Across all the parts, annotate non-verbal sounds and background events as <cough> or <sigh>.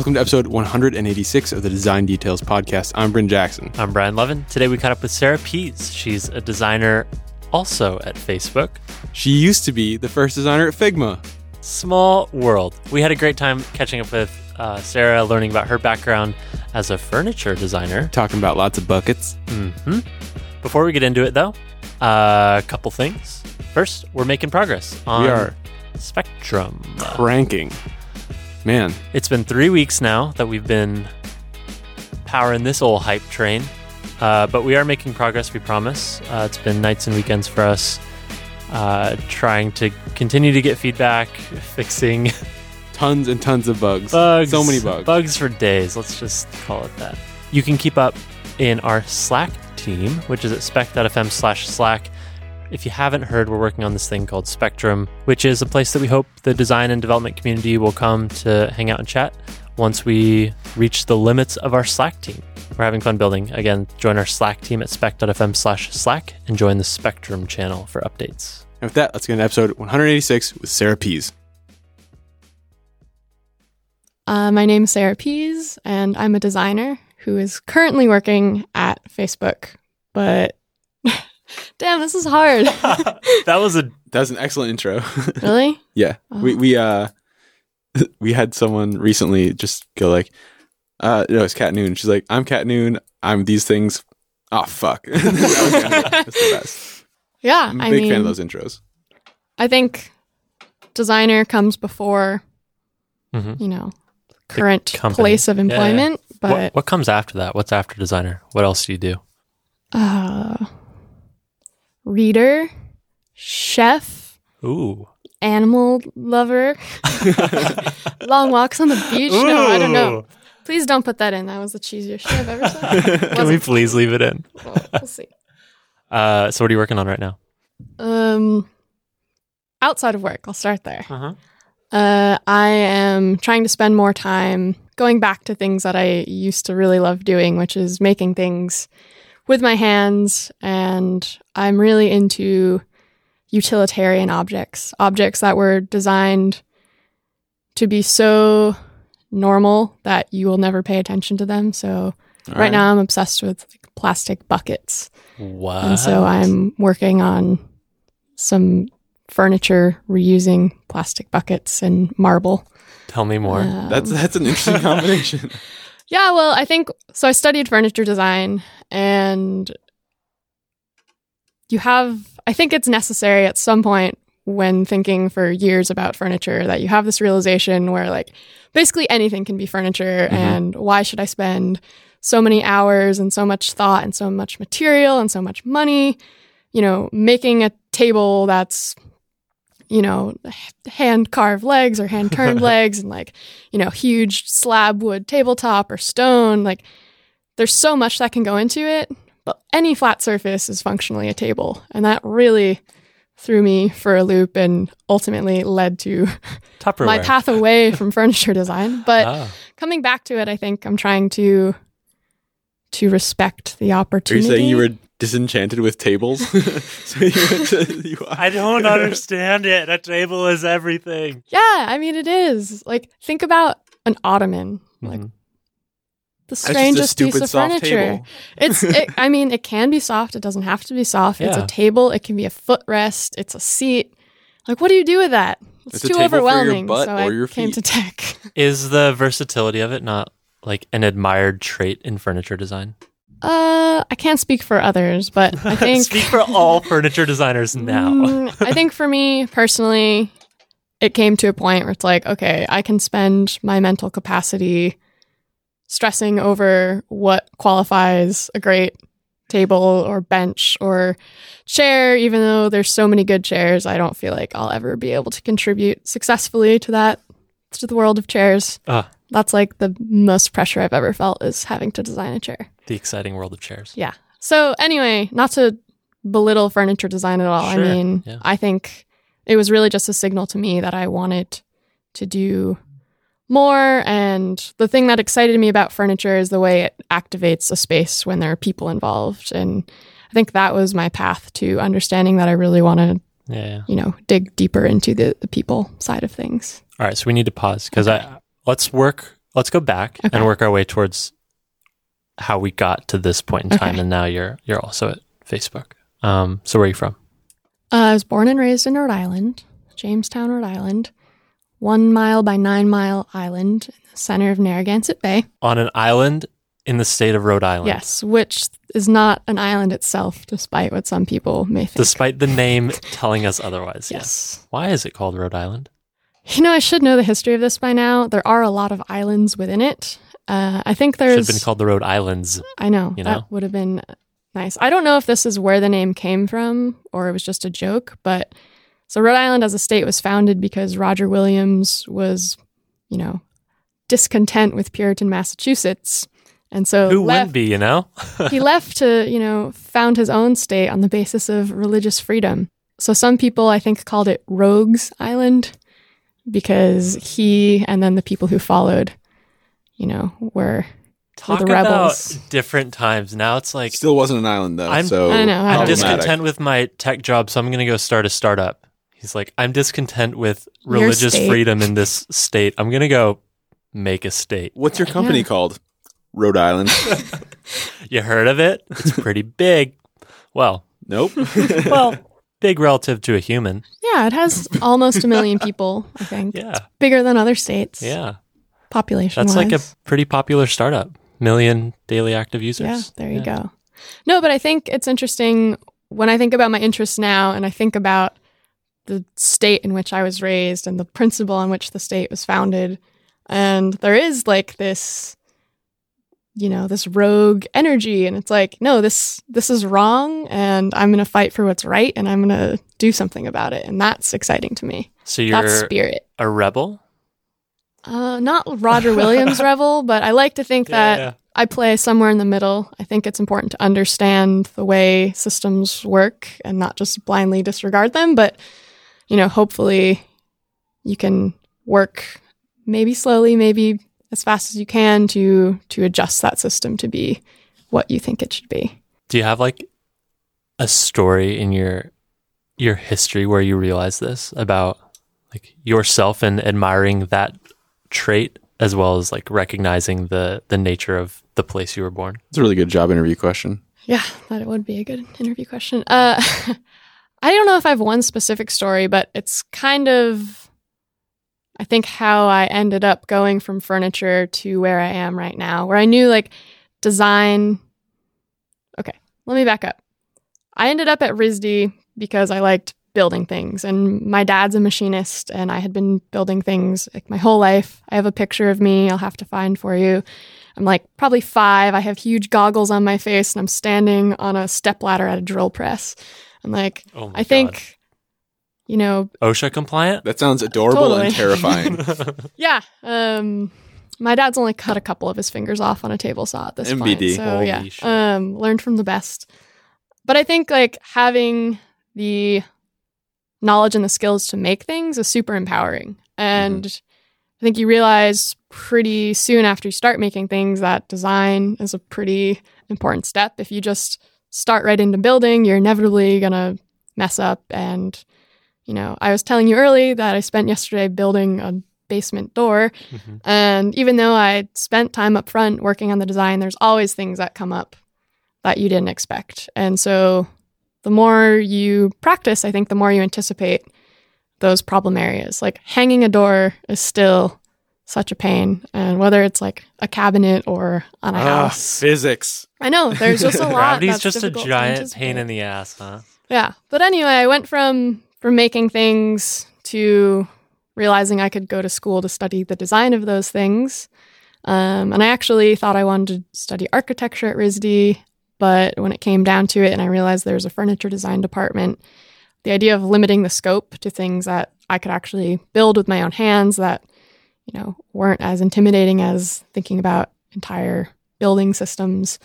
Welcome to episode 186 of the Design Details Podcast. I'm Bryn Jackson. I'm Brian Levin. Today we caught up with Sarah Pease. She's a designer also at Facebook. She used to be the first designer at Figma. Small world. We had a great time catching up with uh, Sarah, learning about her background as a furniture designer. Talking about lots of buckets. hmm Before we get into it, though, a couple things. First, we're making progress on We are Spectrum. cranking. Man, It's been three weeks now that we've been powering this old hype train, uh, but we are making progress, we promise. Uh, it's been nights and weekends for us, uh, trying to continue to get feedback, <laughs> fixing tons and tons of bugs. bugs. So many bugs. Bugs for days, let's just call it that. You can keep up in our Slack team, which is at spec.fm slash Slack. If you haven't heard, we're working on this thing called Spectrum, which is a place that we hope the design and development community will come to hang out and chat once we reach the limits of our Slack team. We're having fun building. Again, join our Slack team at spec.fm slash Slack and join the Spectrum channel for updates. And with that, let's get into episode 186 with Sarah Pease. Uh, my name is Sarah Pease, and I'm a designer who is currently working at Facebook. But damn, this is hard. <laughs> that was a That was an excellent intro. <laughs> really? yeah. We Oh. we uh <laughs> we had someone recently just go like, uh no, it's Cat Noone. She's like, I'm Cat Noone, I'm these things. Oh fuck. That was kinda- that's the best. Yeah. I'm a I big mean, fan of those intros. I think designer comes before Mhm. you know current place of Yeah, yeah. employment. what, But what comes after that? What's after designer? What else do you do? uh, reader, chef, Ooh. animal lover, <laughs> long walks on the beach. No, I don't know. Please don't put that in. That was the cheesiest shit I've ever said. <laughs> Can we please leave it in? Well, we'll see. <laughs> Uh, so what are you working on right now? Um, outside of work, I'll start there. Uh-huh. Uh, I am trying to spend more time going back to things that I used to really love doing, which is making things with my hands. And I'm really into utilitarian objects, objects that were designed to be so normal that you will never pay attention to them. So right now I'm obsessed with like, plastic buckets. What? And so I'm working on some furniture reusing plastic buckets and marble. Tell me more. Um, That's that's an interesting <laughs> combination. Yeah, well, I think so. I studied furniture design, and you have, I think it's necessary at some point when thinking for years about furniture that you have this realization where, like, basically anything can be furniture, Mhm. and why should I spend so many hours and so much thought and so much material and so much money, you know, making a table that's you know, hand carved legs or hand turned <laughs> legs and like, you know, huge slab wood tabletop or stone. Like, there's so much that can go into it. But any flat surface is functionally a table. And that really threw me for a loop and ultimately led to <laughs> Tupperware. my path away from <laughs> furniture design. But Ah. coming back to it, I think I'm trying to to respect the Are you opportunity. saying you were disenchanted with tables? <laughs> <laughs> so you went to you I don't understand it. A table is everything. Yeah, I mean it is. Like think about an ottoman, like Mhm. the That's just a strangest piece of furniture. <laughs> It's it, I mean it can be soft, it doesn't have to be soft. It's a table, it can be a footrest, it's a seat. Like what do you do with that? It's, It's a too table for your overwhelming. butt so or I your came feet. to tech. Is the versatility of it not like an admired trait in furniture design? Uh I can't speak for others, but I <laughs> think Speak for all furniture designers <laughs> now. Mm, I think for me personally, it came to a point where it's like, okay, I can spend my mental capacity stressing over what qualifies a great table or bench or chair, even though there's so many good chairs, I don't feel like I'll ever be able to contribute successfully to that, to the world of chairs. Ah. That's like the most pressure I've ever felt is having to design a chair. The exciting world of chairs. Yeah. So anyway, not to belittle furniture design at all. Sure, I mean, yeah. I think it was really just a signal to me that I wanted to do more. And the thing that excited me about furniture is the way it activates a space when there are people involved. And I think that was my path to understanding that I really want to, Yeah. yeah. you know, dig deeper into the, the people side of things. All right, so we need to pause because I let's work let's go back Okay. and work our way towards how we got to this point in time, Okay. and now you're you're also at Facebook. Um, so where are you from? Uh, I was born and raised in Rhode Island, Jamestown, Rhode Island, one mile by nine mile island in the center of Narragansett Bay. On an island in the state of Rhode Island. Yes, which is not an island itself, despite what some people may think. Despite the name telling us otherwise. yes. Why is it called Rhode Island? You know, I should know the history of this by now. There are a lot of islands within it. Uh, I think Should there's. have been called the Rhode Islands. I know, you that would have been nice. I don't know if this is where the name came from or it was just a joke, but so Rhode Island as a state was founded because Roger Williams was, you know, discontent with Puritan Massachusetts. And so Who left, wouldn't be, you know? <laughs> he left to, you know, found his own state on the basis of religious freedom. So some people, I think, called it Rogues Island because he and then the people who followed, you know, were Talk the about rebels. different times. Now it's like Still wasn't an island though. I'm- so I know, I know. I'm discontent with my tech job, so I'm going to go start a startup. He's like, I'm discontent with religious freedom in this state. I'm going to go make a state. What's your company Yeah. called? Rhode Island. <laughs> <laughs> You heard of it? It's pretty big. Well, nope. well, <laughs> big relative to a human. Yeah, it has <laughs> almost a million people, I think. Yeah. Bigger than other states. Yeah. Population That's like a pretty popular startup. Million daily active users. Yeah, there you Yeah. go. No, but I think it's interesting when I think about my interests now and I think about the state in which I was raised and the principle on which the state was founded. And there is like this, you know, this rogue energy. And it's like, no, this this is wrong and I'm gonna fight for what's right and I'm gonna do something about it. And that's exciting to me. So you're spirit. a rebel? Uh, not Roger Williams <laughs> Revel, but I like to think that yeah. I play somewhere in the middle. I think it's important to understand the way systems work and not just blindly disregard them, but you know, hopefully you can work maybe slowly, maybe as fast as you can to to adjust that system to be what you think it should be. Do you have like a story in your your history where you realize this about like yourself and admiring that trait as well as like recognizing the the nature of the place you were born? It's a really good job interview question. Yeah, that it would be a good interview question. Uh, <laughs> I don't know if I have one specific story, but it's kind of, I think, how I ended up going from furniture to where I am right now, where I knew like design. Okay, let me back up. I ended up at RISD because I liked building things, and my dad's a machinist, and I had been building things like my whole life. I have a picture of me I'll have to find for you. I'm like probably five. I have huge goggles on my face and I'm standing on a step ladder at a drill press. I'm like, Oh I think, you know, OSHA compliant? That sounds adorable Totally. and terrifying. <laughs> yeah. Um, my dad's only cut a couple of his fingers off on a table saw at this point. MVD. So Holy yeah, shit. um, learned from the best. But I think like having the knowledge and the skills to make things is super empowering. And I think you realize pretty soon after you start making things that design is a pretty important step. If you just start right into building, you're inevitably going to mess up. And, you know, I was telling you early that I spent yesterday building a basement door. Mhm. And even though I spent time up front working on the design, there's always things that come up that you didn't expect. And so the more you practice, I think the more you anticipate those problem areas. Like hanging a door is still such a pain. And whether it's like a cabinet or on a Ah, house. physics. I know there's just a <laughs> lot. Gravity's that's just a giant pain in the ass, huh? Yeah. But anyway, I went from from making things to realizing I could go to school to study the design of those things. Um, and I actually thought I wanted to study architecture at RISD, but when it came down to it and I realized there was a furniture design department, the idea of limiting the scope to things that I could actually build with my own hands that, you know, weren't as intimidating as thinking about entire building systems.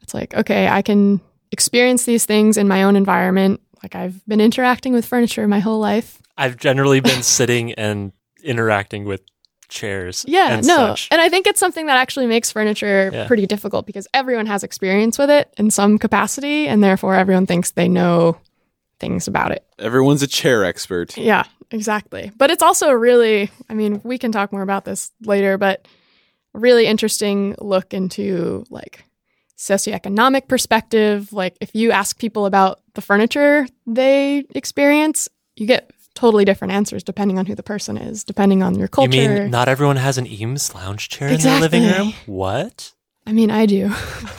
It's like, okay, I can experience these things in my own environment. Like I've been interacting with furniture my whole life. I've generally <laughs> been sitting and interacting with chairs. Yeah, and no. such. And I think it's something that actually makes furniture Yeah. pretty difficult because everyone has experience with it in some capacity and therefore everyone thinks they know things about it. Everyone's a chair expert. Yeah, exactly. But it's also really, I mean, we can talk more about this later, but really interesting look into like socioeconomic perspective. Like if you ask people about the furniture they experience, you get totally different answers depending on who the person is, depending on your culture. You mean not everyone has an Eames lounge chair in their living room? What? I mean, I do. <laughs> <laughs>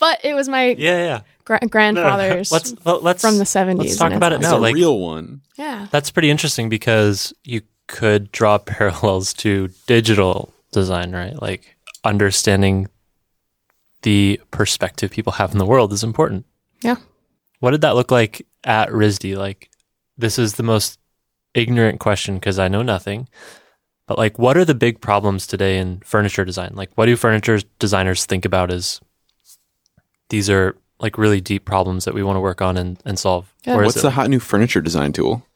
but it was my Yeah, yeah. gra- No, no, grandfather's <laughs> Let's well, let's from the 70s. let's talk about it it's It's a like- real one. Yeah. That's pretty interesting because you could draw parallels to digital design, right? Like understanding the perspective people have in the world is important. Yeah. What did that look like at RISD? Like, this is the most ignorant question because I know nothing. But like, what are the big problems today in furniture design? Like, what do furniture designers think about as these are like really deep problems that we want to work on and, and solve? Yeah. Or What's it the hot new furniture design tool?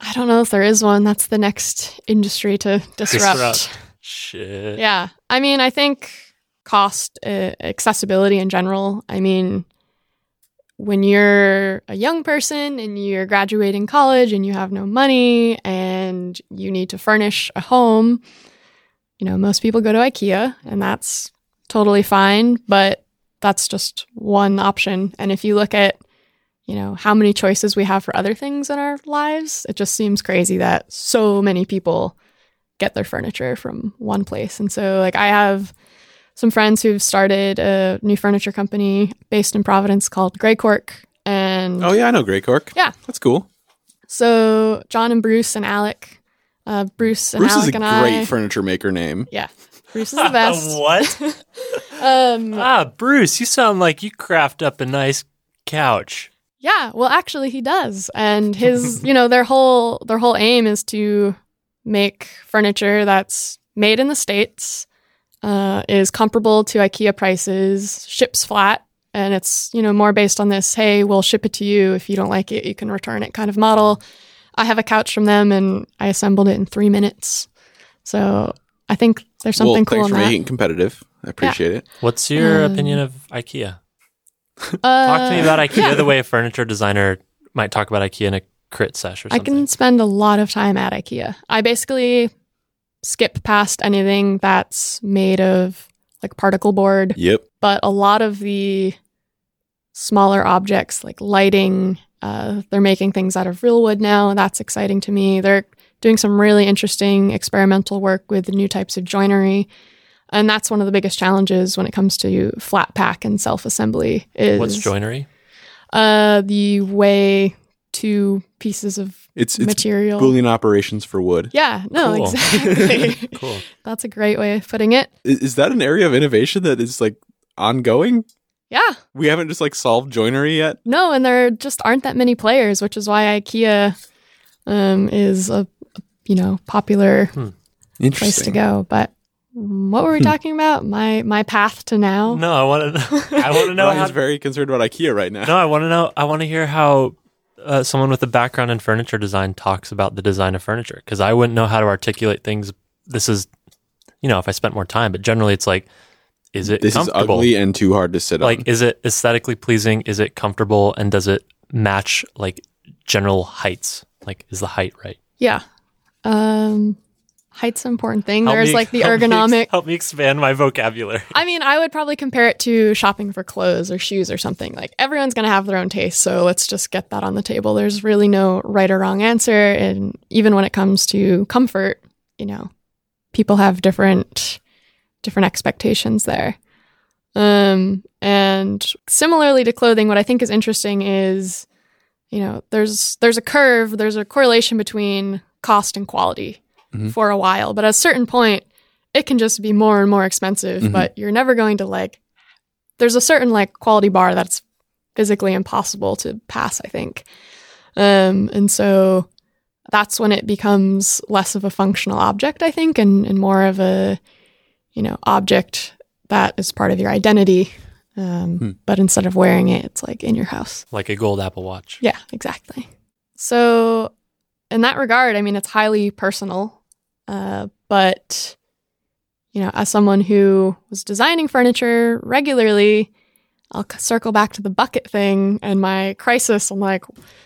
I don't know if there is one. That's the next industry to disrupt. Disrupt. shit? Yeah. I mean, I think cost, uh, accessibility in general. I mean, when you're a young person and you're graduating college and you have no money and you need to furnish a home, you know, most people go to IKEA and that's totally fine, but that's just one option. And if you look at, you know, how many choices we have for other things in our lives, it just seems crazy that so many people get their furniture from one place. And so, like, I have some friends who've started a new furniture company based in Providence called Greycork. And Oh yeah, I know Greycork. Yeah. that's cool. so, John and Bruce and Alec, uh, Bruce and Bruce Alec is a and great I. furniture maker name. yeah, Bruce is the <laughs> best. what? <laughs> um, ah, Bruce, you sound like you craft up a nice couch. Yeah, well actually he does. And his, <laughs> you know, their whole their whole aim is to make furniture that's made in the states, uh, is comparable to IKEA prices, ships flat, and it's, you know, more based on this, hey, we'll ship it to you if you don't like it, you can return it kind of model. I have a couch from them and I assembled it in 3 minutes. So, I think there's something well, cool thanks in for that. making competitive. I appreciate it. What's your Um, opinion of IKEA? Uh, Talk to me about IKEA yeah. the way a <laughs> furniture designer might talk about IKEA in a crit sesh or I can spend a lot of time at IKEA. I basically skip past anything that's made of like particle board, Yep. but a lot of the smaller objects like lighting, uh, they're making things out of real wood now. That's exciting to me. They're doing some really interesting experimental work with new types of joinery. And that's one of the biggest challenges when it comes to flat pack and self assembly is What's joinery? uh, the way two pieces of It's it's material. Boolean operations for wood. Yeah, no, Cool. exactly. <laughs> Cool. That's a great way of putting it. Is that an area of innovation that is like ongoing? Yeah, We haven't just like solved joinery yet. no, and there just aren't that many players, which is why IKEA um, is a you know popular place Interesting. to go. But what were we Hmm. talking about? My my path to now. No, I want to <laughs> <laughs> know. I want to know how. Ryan's very concerned about IKEA right now. No, I want to know. I want to hear how uh, someone with a background in furniture design talks about the design of furniture because I wouldn't know how to articulate things. This is, you know, if I spent more time, but generally it's like, is it This is ugly and too hard to sit like on. Like, is it aesthetically pleasing is it comfortable and does it match like general heights like is the height right Yeah. Um, height's an important thing. Help There's me- like the help me ex- ergonomic. help me expand my vocabulary <laughs> I mean, I would probably compare it to shopping for clothes or shoes or something. Like everyone's going to have their own taste, so let's just get that on the table. There's really no right or wrong answer, and even when it comes to comfort, you know, people have different different expectations there. Um, and similarly to clothing, what I think is interesting is, you know, there's there's a curve, there's a correlation between cost and quality Mhm. for a while, but at a certain point, it can just be more and more expensive. Mhm. But you're never going to like. There's a certain like quality bar that's physically impossible to pass. I think, um, and so that's when it becomes less of a functional object. I think, and and more of a, you know, object that is part of your identity. Um, Hmm. But instead of wearing it, it's like in your house. like a gold apple watch Yeah, exactly. So, in that regard, I mean, it's highly personal. Uh, but, you know, as someone who was designing furniture regularly, I'll c- circle back to the bucket thing and my crisis. I'm like,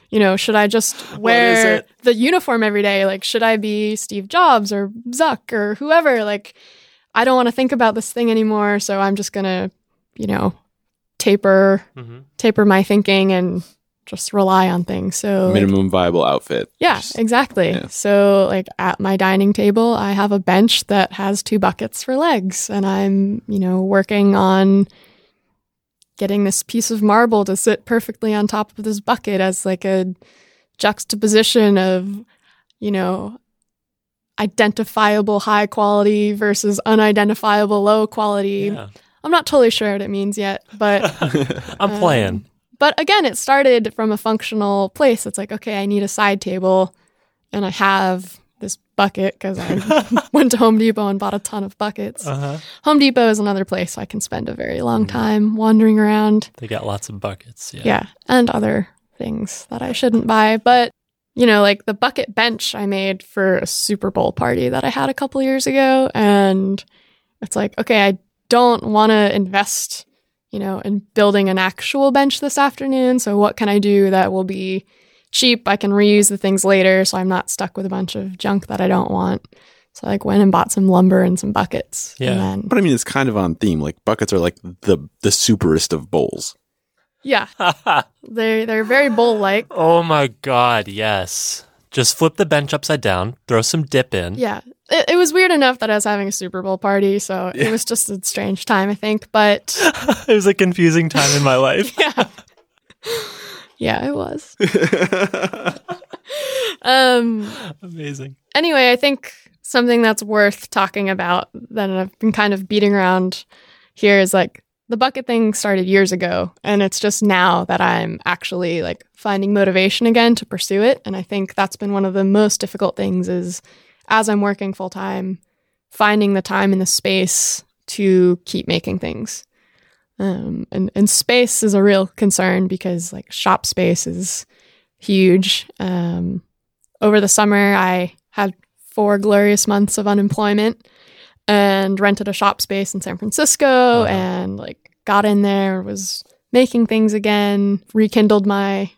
you know, should I just wear the uniform every day? Like, should I be Steve Jobs or Zuck or whoever? Like, I don't want to think about this thing anymore. So I'm just going to, you know, taper, hmm taper my thinking and just rely on things. So, like, Minimum viable outfit. yeah, Just- exactly. yeah. So, like at my dining table, I have a bench that has two buckets for legs, and I'm, you know, working on getting this piece of marble to sit perfectly on top of this bucket as like a juxtaposition of, you know, identifiable high quality versus unidentifiable low quality. Yeah. I'm not totally sure what it means yet, but <laughs> I'm Um, playing. But again, it started from a functional place. It's like, okay, I need a side table and I have this bucket because I <laughs> went to Home Depot and bought a ton of buckets. Uh-huh. Home Depot is another place I can spend a very long Mhm. time wandering around. They got lots of buckets. Yeah. Yeah. And other things that I shouldn't buy. But, you know, like the bucket bench I made for a Super Bowl party that I had a couple years ago. And it's like, okay, I don't want to invest, you know, and building an actual bench this afternoon. So what can I do that will be cheap? I can reuse the things later. So I'm not stuck with a bunch of junk that I don't want. So I like went and bought some lumber and some buckets. Yeah. And then, But I mean, it's kind of on theme. Like buckets are like the the superest of bowls. yeah, <laughs> they're, they're very bowl like. oh my god, yes. Just flip the bench upside down, throw some dip in. Yeah. It, it was weird enough that I was having a Super Bowl party, so Yeah. it was just a strange time, I think. But <laughs> it was a confusing time in my life. <laughs> yeah, yeah, it was. <laughs> Um. Amazing. Anyway, I think something that's worth talking about that I've been kind of beating around here is like the bucket thing started years ago, and it's just now that I'm actually like finding motivation again to pursue it. And I think that's been one of the most difficult things is as I'm working full time, finding the time and the space to keep making things. Um, and, and space is a real concern because like shop space is huge. Um, over the summer, I had four glorious months of unemployment and rented a shop space in San Francisco Uh-huh. and like got in there, was making things again, rekindled my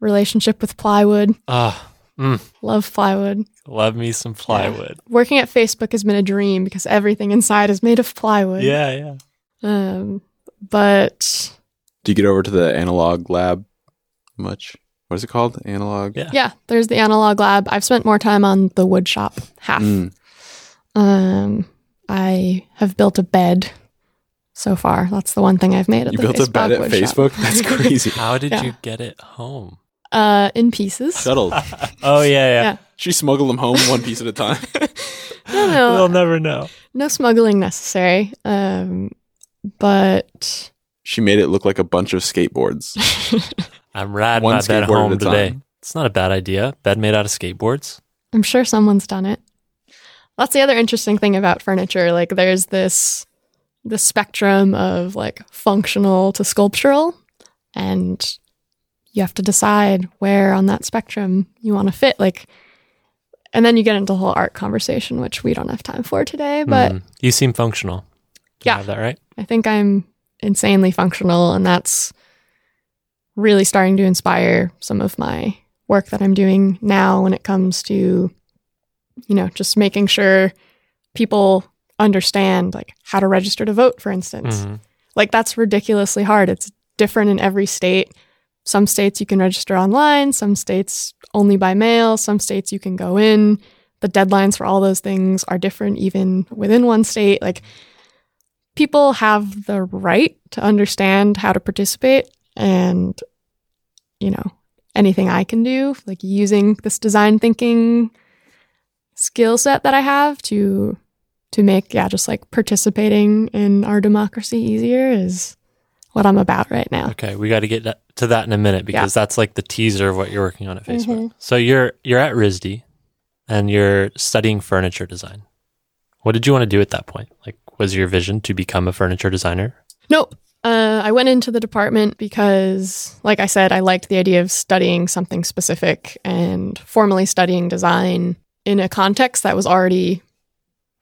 relationship with plywood. Ah, Love plywood. love me some plywood. Working at Facebook has been a dream because everything inside is made of plywood. Yeah, yeah. Um, but Do you get over to the analog lab much? What is it called? Analog. Yeah. yeah, there's the analog lab. I've spent more time on the wood shop half. Mm. Um, I have built a bed so far. That's the one thing I've made at You the built a bed at wood shop. Facebook? That's <laughs> crazy. How did Yeah. you get it home? Uh, in pieces. Shuttled. <laughs> Oh yeah, yeah. Yeah. She smuggled them home one piece at a time. <laughs> No, no, We'll never know. no smuggling necessary. Um, but She made it look like a bunch of skateboards. <laughs> I'm riding One my bed skateboard home today. time. It's not a bad idea. Bed made out of skateboards. I'm sure someone's done it. That's the other interesting thing about furniture. Like, there's this the spectrum of like functional to sculptural, and you have to decide where on that spectrum you want to fit. Like, and then you get into the whole art conversation, which we don't have time for today. But Mhm. you seem functional. Do you Yeah. have that right? I think I'm insanely functional, and that's really starting to inspire some of my work that I'm doing now when it comes to, you know, just making sure people understand like how to register to vote, for instance. Mhm. Like that's ridiculously hard. It's different in every state. Some states you can register online, some states only by mail, some states you can go in. The deadlines for all those things are different even within one state. Like people have the right to understand how to participate and you know, anything I can do, like using this design thinking skill set that I have to to make yeah, just like participating in our democracy easier is what I'm about right now. Okay, we got to get that- to that in a minute because that's like the teaser of what you're working on at Facebook. Mhm. So you're you're at RISD and you're studying furniture design. What did you want to do at that point? Like, was your vision to become a furniture designer? Nope. Uh, I went into the department because, like I said, I liked the idea of studying something specific and formally studying design in a context that was already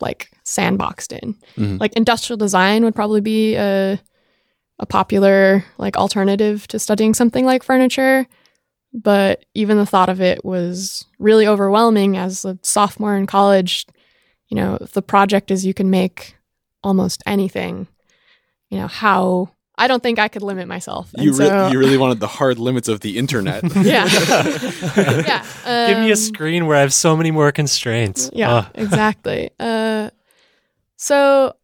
like sandboxed in. Mhm. Like industrial design would probably be a a popular like alternative to studying something like furniture. But even the thought of it was really overwhelming as a sophomore in college. You know, the project is you can make almost anything, you know, how I don't think I could limit myself. And You, re- so- you really wanted the hard limits of the internet. <laughs> yeah. <laughs> yeah. Give me a um, screen where I have so many more constraints. Yeah, Ugh. exactly. Uh, so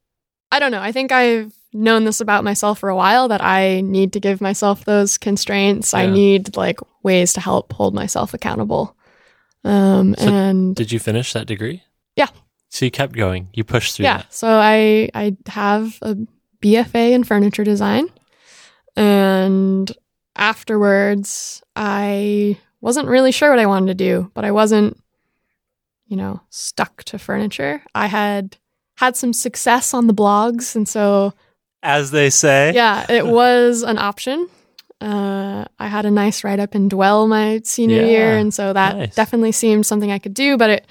I don't know. I think I've known this about myself for a while that I need to give myself those constraints. I need like ways to help hold myself accountable. Um, So and Did you finish that degree? Yeah. So you kept going. You pushed through yeah, that. so I I have a BFA in furniture design, and afterwards I wasn't really sure what I wanted to do, but I wasn't, you know, stuck to furniture. I had had some success on the blogs, and so As they say. yeah, it <laughs> was an option. Uh, I had a nice write up in Dwell my senior Yeah, year, and so that nice. definitely seemed something I could do. But it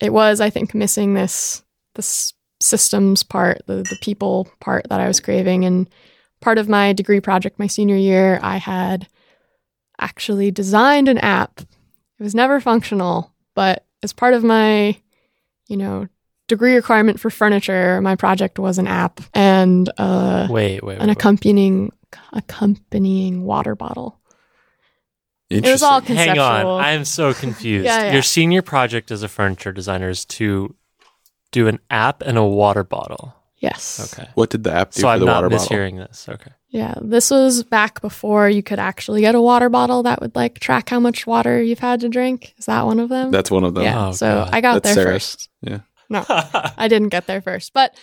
it was, I think, missing this this systems part, the the people part that I was craving. And part of my degree project my senior year, I had actually designed an app. It was never functional, but as part of my, you know, degree requirement for furniture, my project was an app and uh, Wait, wait, an wait. accompanying accompanying water bottle. It was Interesting. all Hang on. I am so confused. Yeah, yeah. Your senior project as a furniture designer is to do an app and a water bottle. yes. Okay. What did the app do So for I'm the water bottle? i'm mishearing this. Okay. Yeah, this was back before you could actually get a water bottle that would like track how much water you've had to drink. Is that one of them? That's one of them. yeah. Oh, so God. I got That's there Sarah's. first. Yeah. No, <laughs> I didn't get there first, but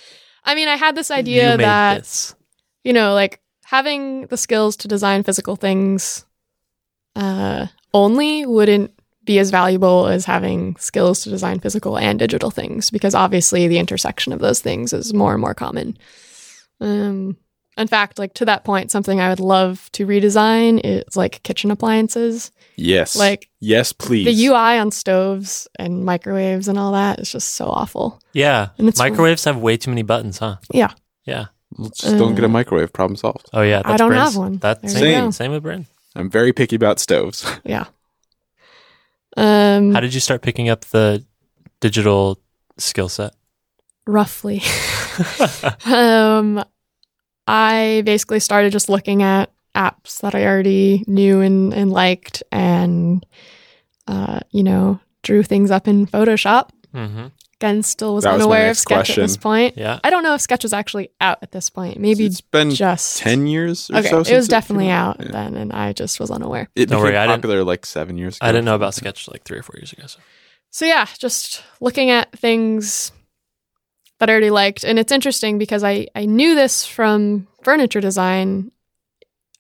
I mean, I had this idea you that this. you know, like having the skills to design physical things uh, only wouldn't be as valuable as having skills to design physical and digital things because obviously the intersection of those things is more and more common. Um, in fact, like to that point, something I would love to redesign is like kitchen appliances. Yes. Like yes, please. the UI on stoves and microwaves and all that is just so awful. Yeah. And it's- Microwaves have way too many buttons, huh? Yeah. Yeah. Well, just don't get a Uh, microwave. Problem solved. Oh yeah. I That's don't Bryn's- have one. That's There same, same with Bryn. I'm very picky about stoves. <laughs> Yeah. Um, How did you start picking up the digital skill set? roughly. <laughs> <laughs> um, I basically started just looking at apps that I already knew and, and liked, and uh, you know, drew things up in Photoshop. mm-hmm. Again, still was That was unaware of Sketch question. at this point. Yeah. I don't know if Sketch was actually out at this point. Maybe it's been just ten years or Okay, so. it was definitely came out Yeah. then, and I just was unaware. It Don't became worry, I didn't- popular like seven years ago. I didn't know about Sketch like three or four years ago. So. so yeah, just looking at things that I already liked. And it's interesting because I, I knew this from furniture design.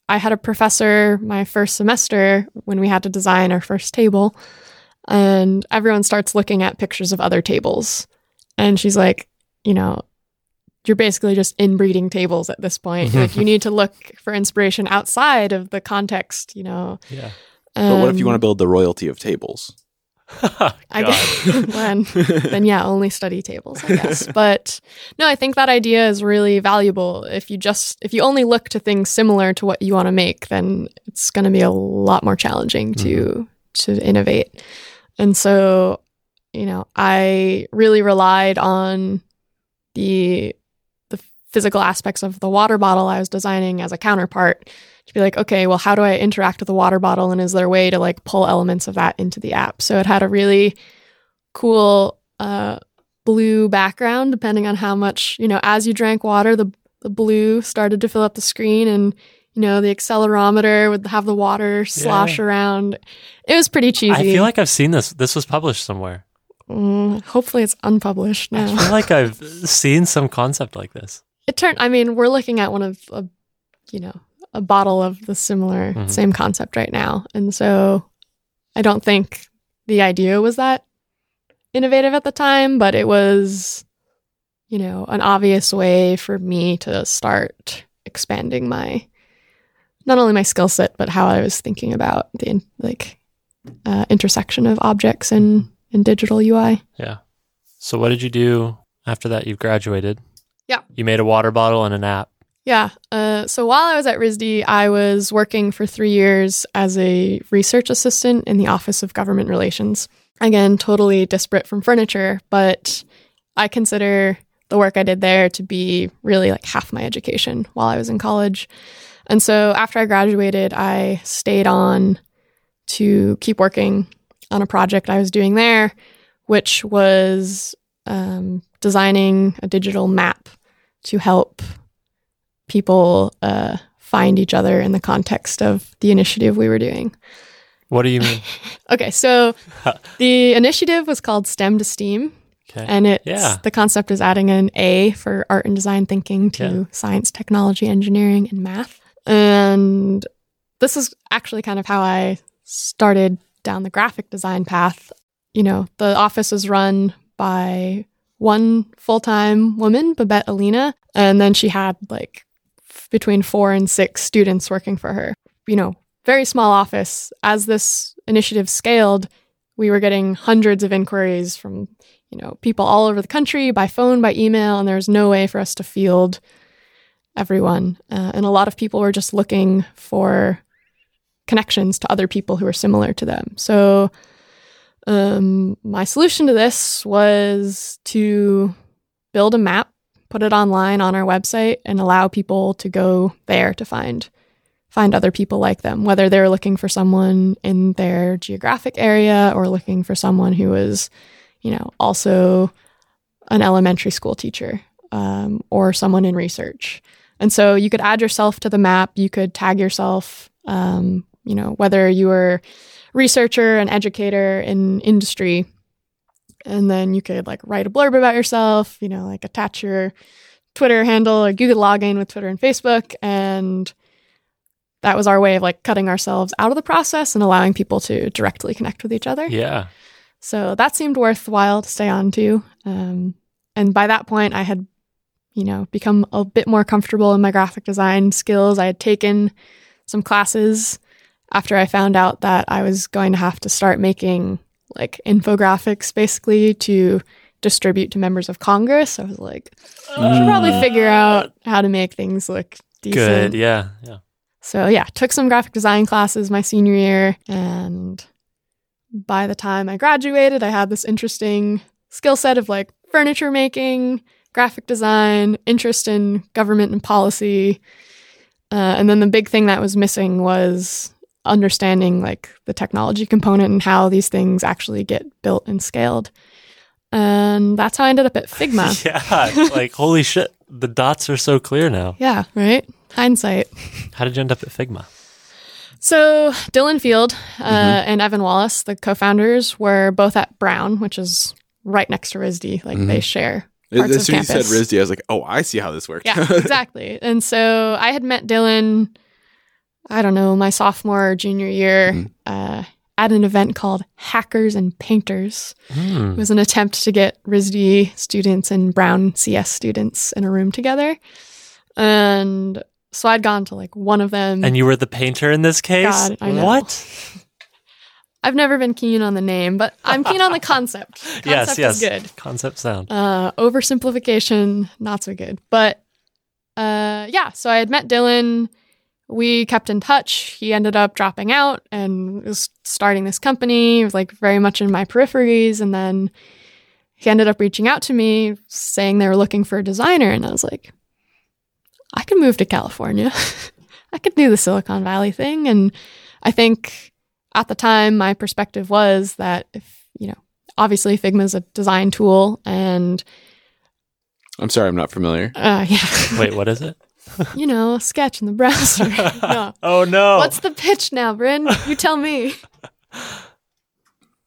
I had a professor my first semester when we had to design our first table, and everyone starts looking at pictures of other tables. And she's like, you know, you're basically just inbreeding tables at this point. like you <laughs> need to look for inspiration outside of the context, you know. Yeah. But what if you Um, want to build the royalty of tables? <laughs> I guess then, <laughs> then yeah, only study tables, I guess. <laughs> but no, I think that idea is really valuable. If you just if you only look to things similar to what you want to make, then it's going to be a lot more challenging to mm-hmm. to innovate. And so, you know, I really relied on the the physical aspects of the water bottle I was designing as a counterpart to be like, okay, well, how do I interact with the water bottle? And is there a way to like pull elements of that into the app? So it had a really cool uh, blue background, depending on how much, you know, as you drank water, the, the blue started to fill up the screen and, you know, the accelerometer would have the water slosh around. It was pretty cheesy. I feel like I've seen this. This was published somewhere. Mm, hopefully it's unpublished now. I feel like I've <laughs> seen some concept like this. it turned, I mean, we're looking at one of, a, you know, a bottle of the similar, Mhm. same concept right now. And so I don't think the idea was that innovative at the time, but it was, you know, an obvious way for me to start expanding my, not only my skill set, but how I was thinking about the in, like uh, intersection of objects and, and digital UI. Yeah. So what did you do after that? You graduated. Yeah. You made a water bottle and an app. Yeah. Uh, so while I was at RISD, I was working for three years as a research assistant in the Office of Government Relations. Again, totally disparate from furniture, but I consider the work I did there to be really like half my education while I was in college. And so after I graduated, I stayed on to keep working on a project I was doing there, which was um, designing a digital map to help people uh, find each other in the context of the initiative we were doing. What do you mean? <laughs> Okay, so <laughs> the initiative was called STEM to STEAM, Okay. and it's Yeah. the concept is adding an A for art and design thinking to Yeah. science, technology, engineering, and math. And this is actually kind of how I started down the graphic design path. You know, the office is run by one full time woman, Babette Allina, and then she had like between four and six students working for her. You know, very small office. As this initiative scaled, we were getting hundreds of inquiries from you know people all over the country by phone, by email, and there was no way for us to field everyone. Uh, and a lot of people were just looking for connections to other people who are similar to them. So um, my solution to this was to build a map, put it online on our website, and allow people to go there to find find other people like them, whether they're looking for someone in their geographic area or looking for someone who is, you know, also an elementary school teacher um, or someone in research. And so you could add yourself to the map. You could tag yourself, um, you know, whether you were researcher, an educator in industry, and then you could like write a blurb about yourself, you know, like attach your Twitter handle or Google login with Twitter and Facebook. And that was our way of like cutting ourselves out of the process and allowing people to directly connect with each other. yeah. So that seemed worthwhile to stay on to. Um, and by that point, I had, you know, become a bit more comfortable in my graphic design skills. I had taken some classes after I found out that I was going to have to start making like infographics basically to distribute to members of Congress. I was like, I should probably figure out how to make things look decent. Good. Yeah. Yeah. So yeah, took some graphic design classes my senior year and by the time I graduated, I had this interesting skill set of like furniture making, graphic design, interest in government and policy. Uh, and then the big thing that was missing was understanding like the technology component and how these things actually get built and scaled. And that's how I ended up at Figma. <laughs> Yeah. Like, holy shit. The dots are so clear now. yeah, right? Hindsight. How did you end up at Figma? So Dylan Field uh, and Evan Wallace, the co-founders, were both at Brown, which is right next to RISD. Like they share parts As of soon as you said RISD, I was like, oh, I see how this works. Yeah, exactly. And so I had met Dylan, I don't know, my sophomore or junior year Mhm. uh, at an event called Hackers and Painters. Hmm. It was an attempt to get RISD students and Brown CS students in a room together. And so I'd gone to like one of them. And you were the painter in this case? God, I know. What? <laughs> I've never been keen on the name, but I'm keen on the concept. <laughs> Concept yes, yes. is good. Concept sound. Uh, oversimplification, not so good. But uh, yeah, so I had met Dylan. We kept in touch. He ended up dropping out and was starting this company. He was like very much in my peripheries. And then he ended up reaching out to me saying they were looking for a designer. And I was like, I could move to California. <laughs> I could do the Silicon Valley thing. And I think at the time, my perspective was that if, you know, obviously Figma is a design tool and I'm sorry, I'm not familiar. uh, yeah, Wait, what is it? <laughs> you know, sketch in the browser. <laughs> <laughs> no. Oh, no. What's the pitch now, Bryn? You tell me.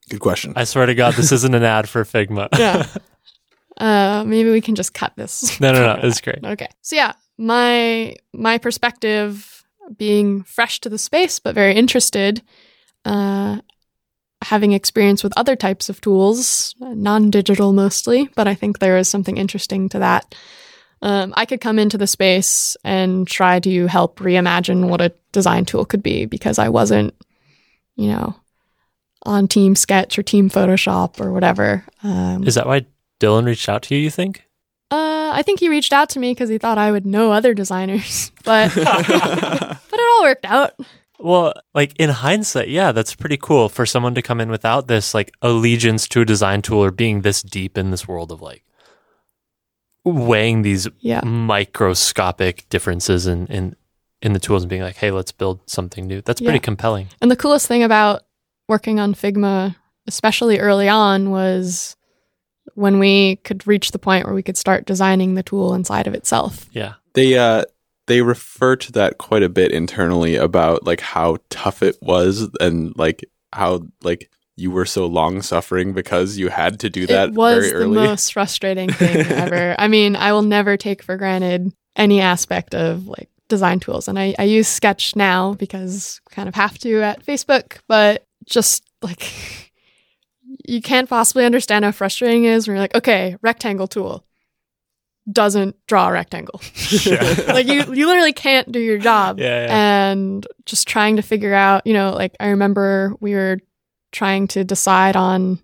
Good question. I swear to God, this isn't an ad for Figma. Yeah. Uh, maybe we can just cut this. No, no, no. It's great. Okay. So yeah, my my perspective being fresh to the space but very interested, uh, having experience with other types of tools, non-digital mostly, but I think there is something interesting to that. Um, I could come into the space and try to help reimagine what a design tool could be because I wasn't, you know, on Team Sketch or Team Photoshop or whatever. Um, Is that why Dylan reached out to you, you think? Uh, I think he reached out to me because he thought I would know other designers, <laughs> but <laughs> but it all worked out. Well, like in hindsight, yeah, that's pretty cool for someone to come in without this like allegiance to a design tool or being this deep in this world of like weighing these Yeah. microscopic differences in, in in the tools and being like, hey, let's build something new. That's pretty Yeah. compelling. And the coolest thing about working on Figma, especially early on, was when we could reach the point where we could start designing the tool inside of itself. Yeah. they uh they refer to that quite a bit internally about like how tough it was and like how like you were so long suffering because you had to do that it was very the most frustrating thing <laughs> ever. I mean, I will never take for granted any aspect of like design tools. And I, I use Sketch now because we kind of have to at Facebook, but just like <laughs> you can't possibly understand how frustrating it is when you're like, okay, rectangle tool doesn't draw a rectangle. <laughs> like you you literally can't do your job Yeah. yeah. and just trying to figure out, you know, like I remember we were trying to decide on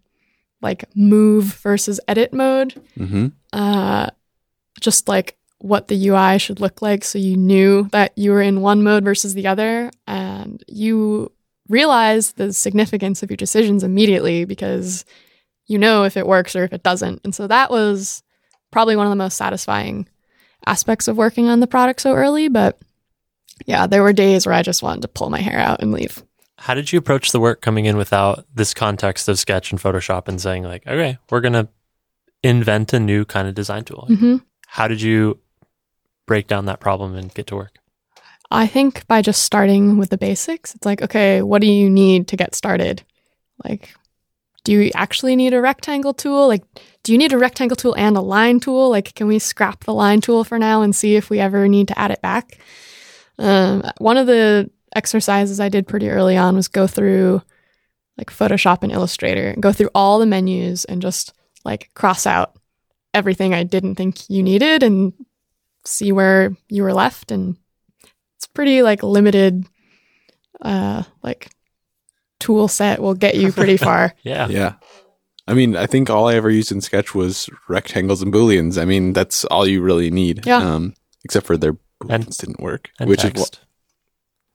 like move versus edit mode, hmm uh, just like what the UI should look like so you knew that you were in one mode versus the other and you realize the significance of your decisions immediately because you know if it works or if it doesn't. And so that was probably one of the most satisfying aspects of working on the product so early, but yeah, there were days where I just wanted to pull my hair out and leave. How did you approach the work coming in without this context of Sketch and Photoshop and saying like, okay, we're gonna invent a new kind of design tool? hmm How did you break down that problem and get to work? I think by just starting with the basics, it's like, okay, what do you need to get started? Like, do you actually need a rectangle tool? Like, do you need a rectangle tool and a line tool? Like, can we scrap the line tool for now and see if we ever need to add it back? Um, one of the exercises I did pretty early on was go through like Photoshop and Illustrator and go through all the menus and just like cross out everything I didn't think you needed and see where you were left and it's pretty like limited uh like tool set will get you pretty <laughs> far Yeah. Yeah. I mean, I think all I ever used in Sketch was rectangles and booleans. I mean, that's all you really need. Yeah. Um, except for their booleans And- didn't work, And which text. is wh-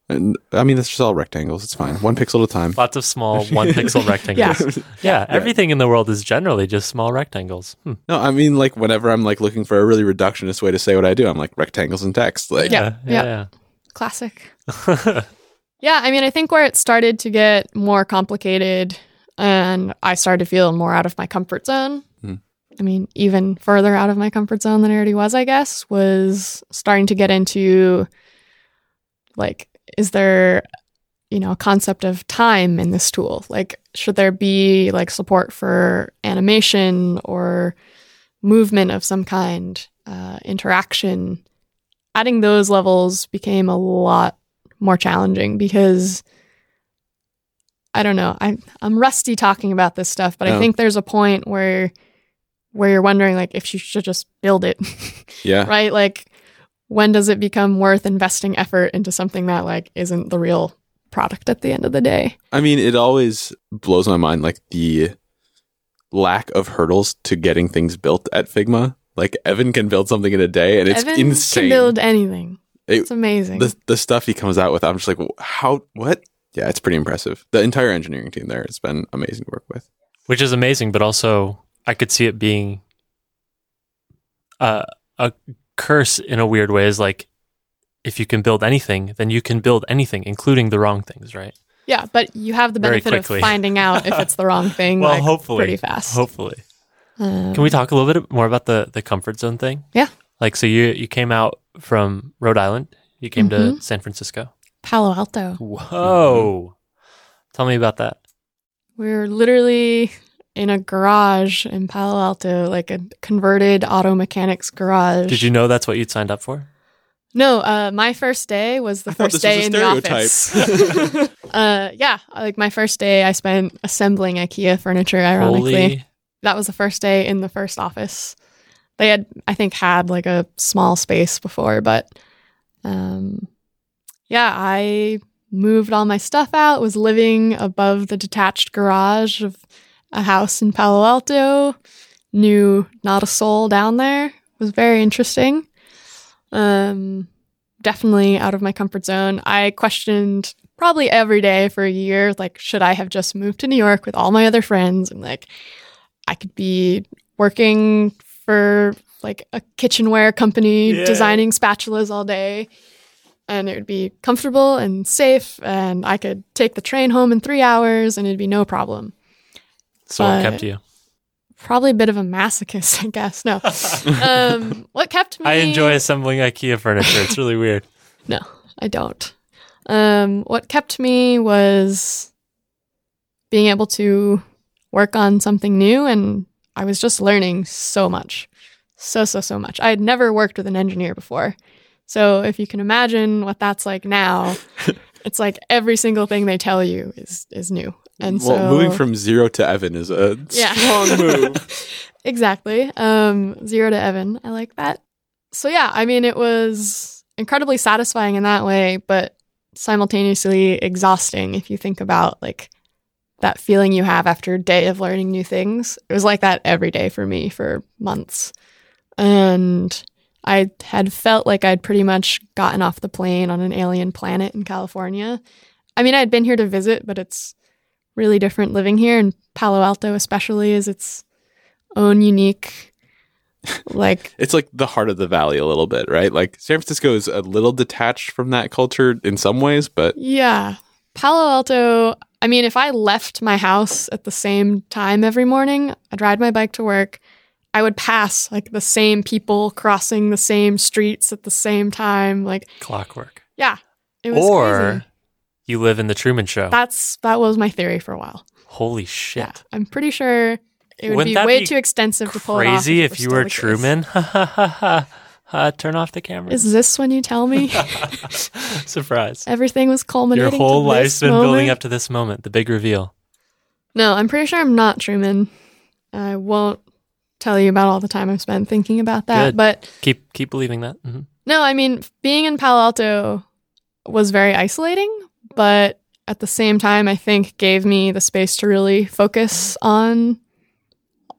and I mean, that's just all rectangles. It's fine, one pixel at a time. Lots of small one pixel <laughs> rectangles. yeah. yeah. everything in the world is generally just small rectangles. Hmm. No, I mean, like whenever I'm like looking for a really reductionist way to say what I do, I'm like rectangles and text. Like, Yeah, yeah. classic yeah. <laughs> yeah i mean i think where it started to get more complicated and i started to feel more out of my comfort zone Hmm. i mean even further out of my comfort zone than i already was i guess was starting to get into like is there you know a concept of time in this tool like should there be like support for animation or movement of some kind uh, interaction adding those levels became a lot more challenging because I don't know. I'm I'm rusty talking about this stuff, but I Oh. think there's a point where where you're wondering like if you should just build it, yeah, <laughs> right? Like when does it become worth investing effort into something that like isn't the real product at the end of the day? I mean, it always blows my mind, like the lack of hurdles to getting things built at Figma. Like Evan can build something in a day, and it's Evan insane. can build anything. It- it's amazing. the the stuff he comes out with, I'm just like, how? What? Yeah, it's pretty impressive. The entire engineering team there has been amazing to work with. Which is amazing, but also I could see it being a, a curse in a weird way. Is like if you can build anything, then you can build anything, including the wrong things, right? yeah, but you have the benefit of finding out if it's the wrong <laughs> thing well, like, hopefully, pretty fast. Hopefully. Um, Can we talk a little bit more about the the comfort zone thing? Yeah. Like so you you came out from Rhode Island, you came to Mhm. San Francisco. Palo Alto? Whoa. Tell me about that. We're literally in a garage in Palo Alto, like a converted auto mechanics garage. Did you know that's what you'd signed up for? No, uh, my first day was the I first day in the office. <laughs> uh, yeah, like my first day, I spent assembling IKEA furniture. Ironically, Holy that was the first day in the first office. They had, I think, had like a small space before, but um, yeah, I moved all my stuff out. Was living above the detached garage of a house in Palo Alto. Knew not a soul down there. was very interesting. Um, definitely out of my comfort zone. I questioned probably every day for a year, like, should I have just moved to New York with all my other friends and like I could be working for like a kitchenware company Yeah. designing spatulas all day and it would be comfortable and safe and I could take the train home in 3 hours and it'd be no problem. So what kept you? Probably a bit of a masochist, I guess. No. <laughs> um, what kept me I enjoy assembling IKEA furniture. It's really weird. <laughs> No, I don't. Um, what kept me was being able to work on something new, and I was just learning so much. So, so, so much. I had never worked with an engineer before. So, if you can imagine what that's like now, <laughs> it's like every single thing they tell you is, is new. And well, so, moving from zero to Evan is a Yeah. strong <laughs> move. exactly. Um, zero to Evan. I like that. So yeah, I mean, it was incredibly satisfying in that way, but simultaneously exhausting if you think about like that feeling you have after a day of learning new things. It was like that every day for me for months. And I had felt like I'd pretty much gotten off the plane on an alien planet in California. I mean, I'd been here to visit, but it's really different living here, and Palo Alto, especially, is its own unique, <laughs> like, It's like the heart of the valley a little bit, right? Like San Francisco is a little detached from that culture in some ways, but yeah. Palo Alto, I mean, if I left my house at the same time every morning, I'd ride my bike to work. I would pass like the same people crossing the same streets at the same time. Like, Clockwork. yeah, it was Or crazy. you live in the Truman Show. That's that was my theory for a while. Holy shit. Yeah, I'm pretty sure it would Wouldn't be way be too extensive to pull it off Crazy it if you were still the case. Truman. <laughs> Ha ha ha ha. Ha, turn off the camera. Is this when you tell me <laughs> Surprise. everything was culminating? Your whole to life's this been building up to this moment, the big reveal. No, I'm pretty sure I'm not Truman. I won't tell you about all the time I've spent thinking about that. Good. But Keep keep believing that. hmm no, I mean, being in Palo Alto was very isolating, but at the same time, I think gave me the space to really focus on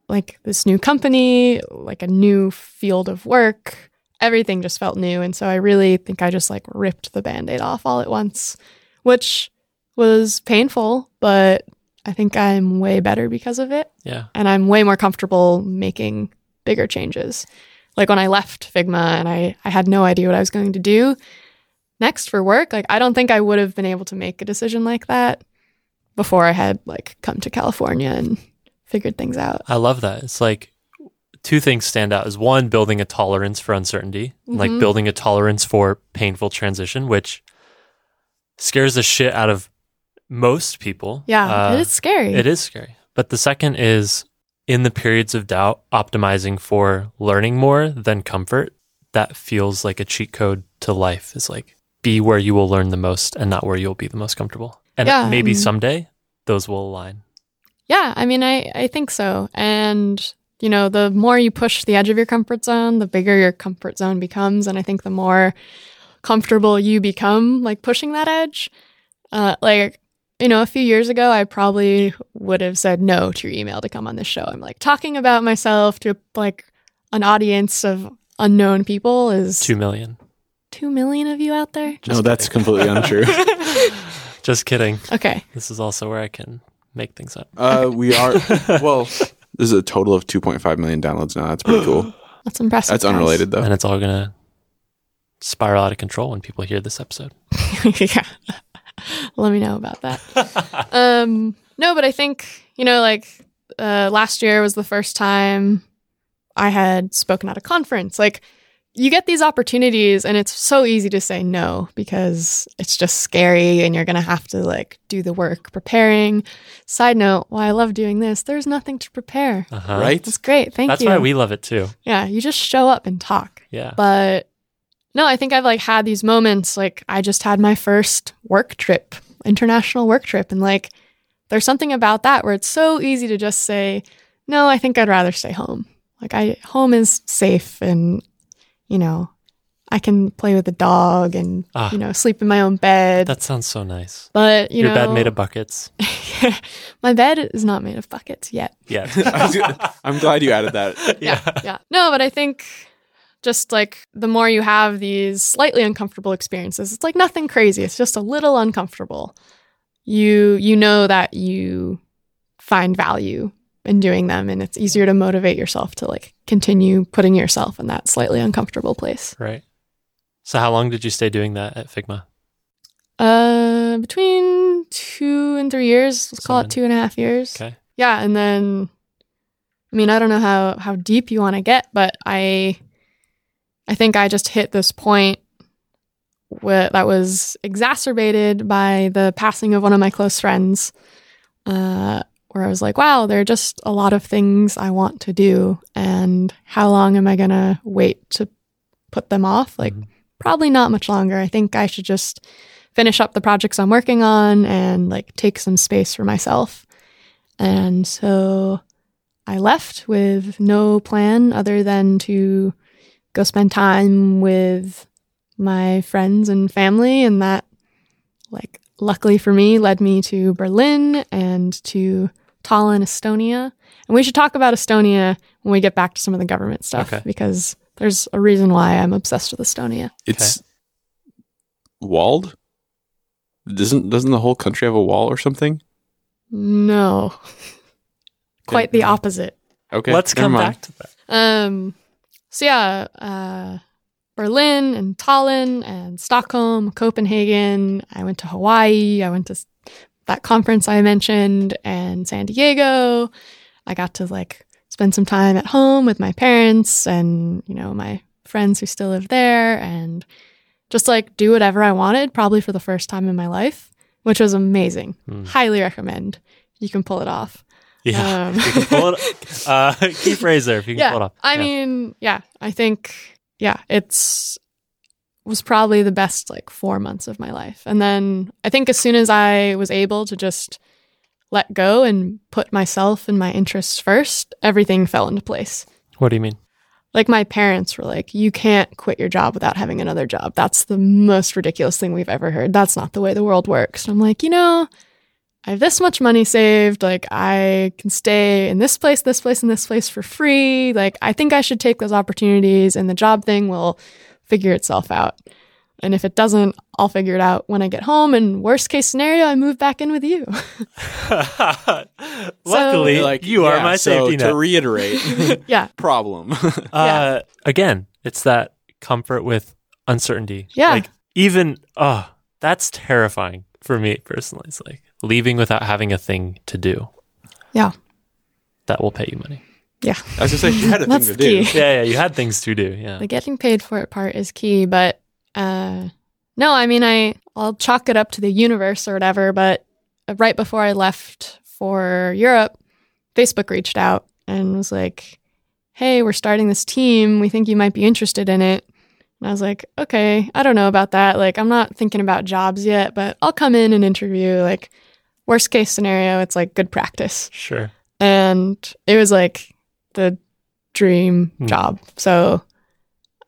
like this new company, like a new field of work. Everything just felt new. And so I really think I just like ripped the band aid off all at once, which was painful, but I think I'm way better because of it Yeah. and I'm way more comfortable making bigger changes. Like when I left Figma and I, I had no idea what I was going to do next for work, like I don't think I would have been able to make a decision like that before I had like come to California and figured things out. I love that. It's like two things stand out is one building a tolerance for uncertainty, like Mhm. building a tolerance for painful transition, which scares the shit out of most people. Yeah, Uh, it is scary. It is scary. But the second is in the periods of doubt, optimizing for learning more than comfort. That feels like a cheat code to life. Is like be where you will learn the most and not where you'll be the most comfortable. And Yeah, maybe and- someday those will align. Yeah, I mean, I, I think so. And, you know, the more you push the edge of your comfort zone, the bigger your comfort zone becomes. And I think the more comfortable you become, like pushing that edge. Uh, like, you know, a few years ago, I probably would have said no to your email to come on this show. I'm like talking about myself to like an audience of unknown people is Two million. two million of you out there. no, that's completely <laughs> untrue. <laughs> Just kidding. Okay. This is also where I can make things up. Uh, we are <laughs> well. this is a total of 2.5 million downloads now. That's pretty cool. <gasps> That's impressive. That's guys. unrelated though. and it's all gonna spiral out of control when people hear this episode. yeah. <laughs> Let me know about that. um, no, but I think, you know, like uh, last year was the first time I had spoken at a conference. Like, you get these opportunities, and it's so easy to say no because it's just scary and you're going to have to like do the work preparing. Side note, why I love doing this, there's nothing to prepare. Uh-huh. Right? It's great. Thank That's you. That's why we love it too. yeah, you just show up and talk. Yeah. But no, I think I've like had these moments. Like I just had my first work trip, international work trip, and like there's something about that where it's so easy to just say, no, I think I'd rather stay home. Like I home is safe and you know, I can play with the dog and Ah. you know, sleep in my own bed. That sounds so nice. but you Your know bed made of buckets. <laughs> my bed is not made of buckets yet. Yeah. <laughs> I'm glad you added that. <laughs> yeah, yeah. No, but I think just like the more you have these slightly uncomfortable experiences, it's like nothing crazy. It's just a little uncomfortable. You you know that you find value in doing them and it's easier to motivate yourself to like continue putting yourself in that slightly uncomfortable place. Right. So how long did you stay doing that at Figma? Uh between two and three years. Let's call it two and a half years. Okay. yeah and then i mean i don't know how how deep you want to get but i i think i just hit this point where that was exacerbated by the passing of one of my close friends uh where i was like wow there are just a lot of things i want to do and how long am i going to wait to put them off? Like Mhm. probably not much longer. I think i should just finish up the projects i'm working on and like take some space for myself. And so I left with no plan other than to go spend time with my friends and family. And that, like, luckily for me, led me to Berlin and to Tallinn, Estonia. And we should talk about Estonia when we get back to some of the government stuff Okay. because there's a reason why I'm obsessed with Estonia. It's walled. Doesn't doesn't the whole country have a wall or something? No, quite the opposite. Okay, Let's come mind. back to that. Um, so yeah, uh, Berlin and Tallinn and Stockholm, Copenhagen. I went to Hawaii. I went to that conference I mentioned and San Diego. I got to like spend some time at home with my parents and, you know, my friends who still live there and just like do whatever I wanted, probably for the first time in my life, which was amazing. Hmm. Highly recommend. You can pull it off. Yeah. Um, <laughs> you can pull it. Uh, <laughs> key phrase there if you can yeah, pull it off. I Yeah. mean, yeah, I think yeah, it's was probably the best like 4 months of my life. And then I think as soon as I was able to just let go and put myself and my interests first, everything fell into place. what do you mean? Like my parents were like, "You can't quit your job without having another job. That's the most ridiculous thing we've ever heard. That's not the way the world works." And I'm like, "You know, I have this much money saved. Like, I can stay in this place, this place, and this place for free. Like, I think I should take those opportunities, and the job thing will figure itself out. And if it doesn't, I'll figure it out when I get home. And worst case scenario, I move back in with you. <laughs> <laughs> Luckily, You're like, you are yeah, my so safety net. To reiterate, <laughs> yeah. problem. Uh, again, it's that comfort with uncertainty. Yeah. Like even oh, that's terrifying for me personally. It's like leaving without having a thing to do. Yeah. That will pay you money. Yeah. I was just say you had a thing to the key. do. Yeah, yeah. You had things to do. Yeah. the getting paid for it part is key but uh no i mean i i'll chalk it up to the universe or whatever but right before i left for europe facebook reached out and was like hey we're starting this team we think you might be interested in it and i was like okay i don't know about that like i'm not thinking about jobs yet but i'll come in and interview like worst case scenario it's like good practice Sure. and it was like the dream Hmm. job. So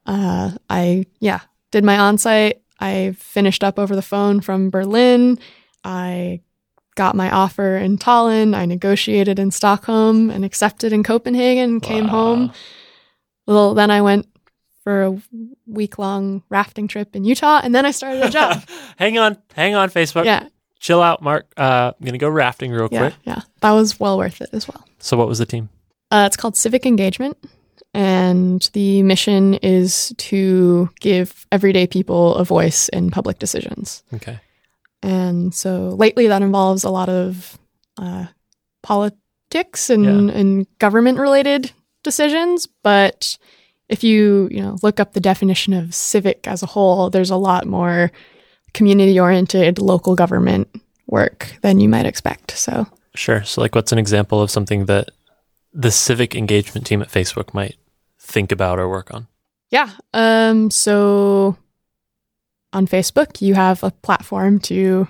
uh, I yeah did my onsite. I finished up over the phone from Berlin. I got my offer in Tallinn. I negotiated in Stockholm and accepted in Copenhagen. Came Wow. home. Well, then I went for a week long rafting trip in Utah, and then I started a job. <laughs> hang on, hang on, Facebook. yeah, Chill out, Mark. Uh, I'm gonna go rafting real yeah, quick. yeah. That was well worth it as well. So, what was the team? Uh, it's called Civic Engagement, and the mission is to give everyday people a voice in public decisions. Okay. And so lately, that involves a lot of uh, politics and, and government related decisions. But if you you know look up the definition of civic as a whole, there's a lot more community oriented local government work than you might expect. So Sure. So, like, what's an example of something that the civic engagement team at Facebook might think about or work on? Yeah. Um, so on Facebook, you have a platform to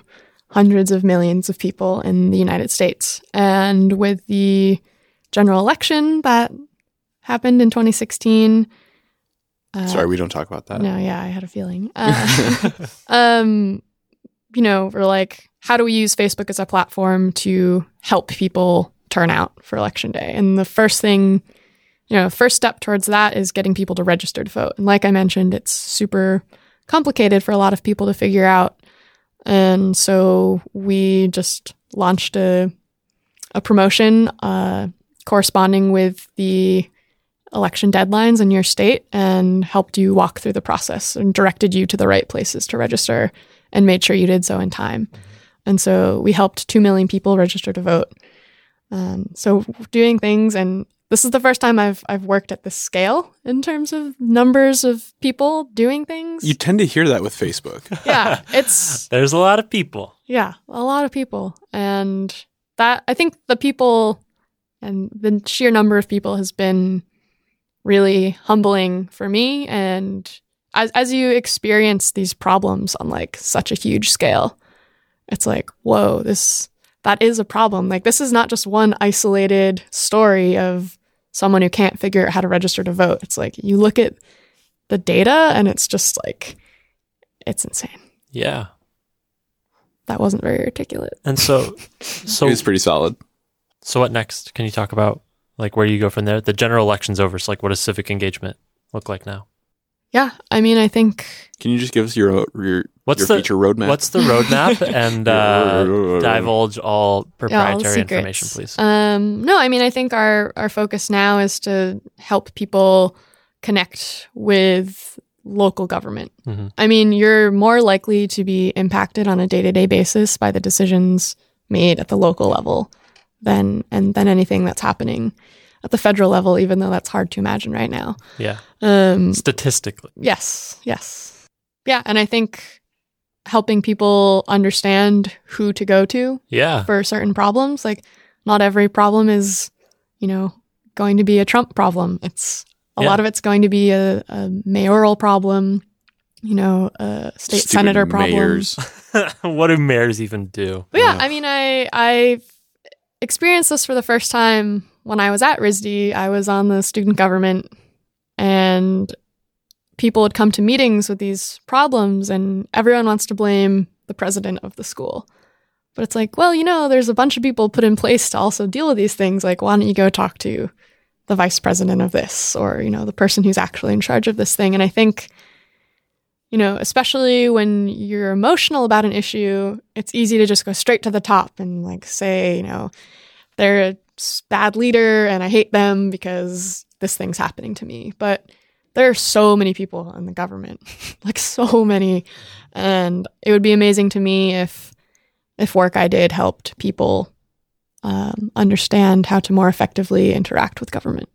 hundreds of millions of people in the United States. And with the general election that happened in 2016, uh, Sorry, we don't talk about that. no, yeah, I had a feeling. <laughs> Uh, <laughs> um, you know, we're like, how do we use Facebook as a platform to help people turn out for election day? And the first thing you know, first step towards that is getting people to register to vote. And like I mentioned, it's super complicated for a lot of people to figure out. And so we just launched a a promotion uh, corresponding with the election deadlines in your state and helped you walk through the process and directed you to the right places to register and made sure you did so in time. And so we helped 2 million people register to vote. Um, so doing things, and this is the first time I've, I've worked at this scale in terms of numbers of people doing things. You tend to hear that with Facebook. <laughs> yeah, it's <laughs> There's a lot of people. yeah, a lot of people. And that, I think the people and the sheer number of people has been really humbling for me. And as, as you experience these problems on like such a huge scale, it's like, whoa, this, that is a problem. Like, this is not just one isolated story of someone who can't figure out how to register to vote. It's like, you look at the data and it's just like, it's insane. Yeah. That wasn't very articulate. And so, <laughs> so it was pretty solid. So what next? Can you talk about like where do you go from there? The general election's over. So like what does civic engagement look like now? Yeah, I mean, I think Can you just give us your your, What's your the- feature roadmap? What's the roadmap <laughs> and uh, divulge all proprietary secrets. information, please? Um, no, I mean, I think our our focus now is to help people connect with local government. Mhm. I mean, you're more likely to be impacted on a day to day basis by the decisions made at the local level than and than anything that's happening at the federal level. Even though that's hard to imagine right now. Yeah. Um, Statistically. Yes, yes. Yeah, and I think helping people understand who to go to Yeah. for certain problems, like not every problem is, you know, going to be a Trump problem. It's a Yeah. lot of it's going to be a, a mayoral problem, you know, a state Stupid senator problem. mayors. <laughs> what do mayors even do? But yeah, Yeah. I mean, I I experienced this for the first time when I was at RISD. I was on the student government, and people would come to meetings with these problems, and everyone wants to blame the president of the school. But it's like, well, you know, there's a bunch of people put in place to also deal with these things. Like, why don't you go talk to the vice president of this, or you know, the person who's actually in charge of this thing? And I think you know, especially when you're emotional about an issue, it's easy to just go straight to the top and like say, you know, they're a bad leader and I hate them because this thing's happening to me. But there are so many people in the government, <laughs> like so many, and it would be amazing to me if if work I did helped people um, understand how to more effectively interact with government.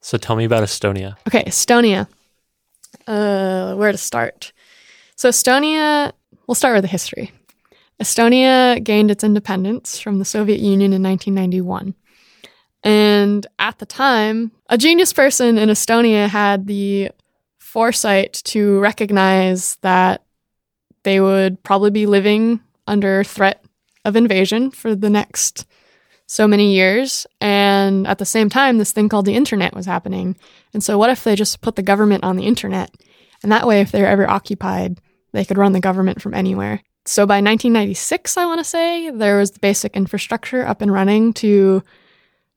So tell me about Estonia. Okay, Estonia. Uh, where to start? So Estonia, we'll start with the history. Estonia gained its independence from the Soviet Union in 1991. And at the time, a genius person in Estonia had the foresight to recognize that they would probably be living under threat of invasion for the next so many years. And at the same time, this thing called the internet was happening. And so, what if they just put the government on the internet? And that way, if they're ever occupied, they could run the government from anywhere. So, by 1996, I want to say, there was the basic infrastructure up and running to,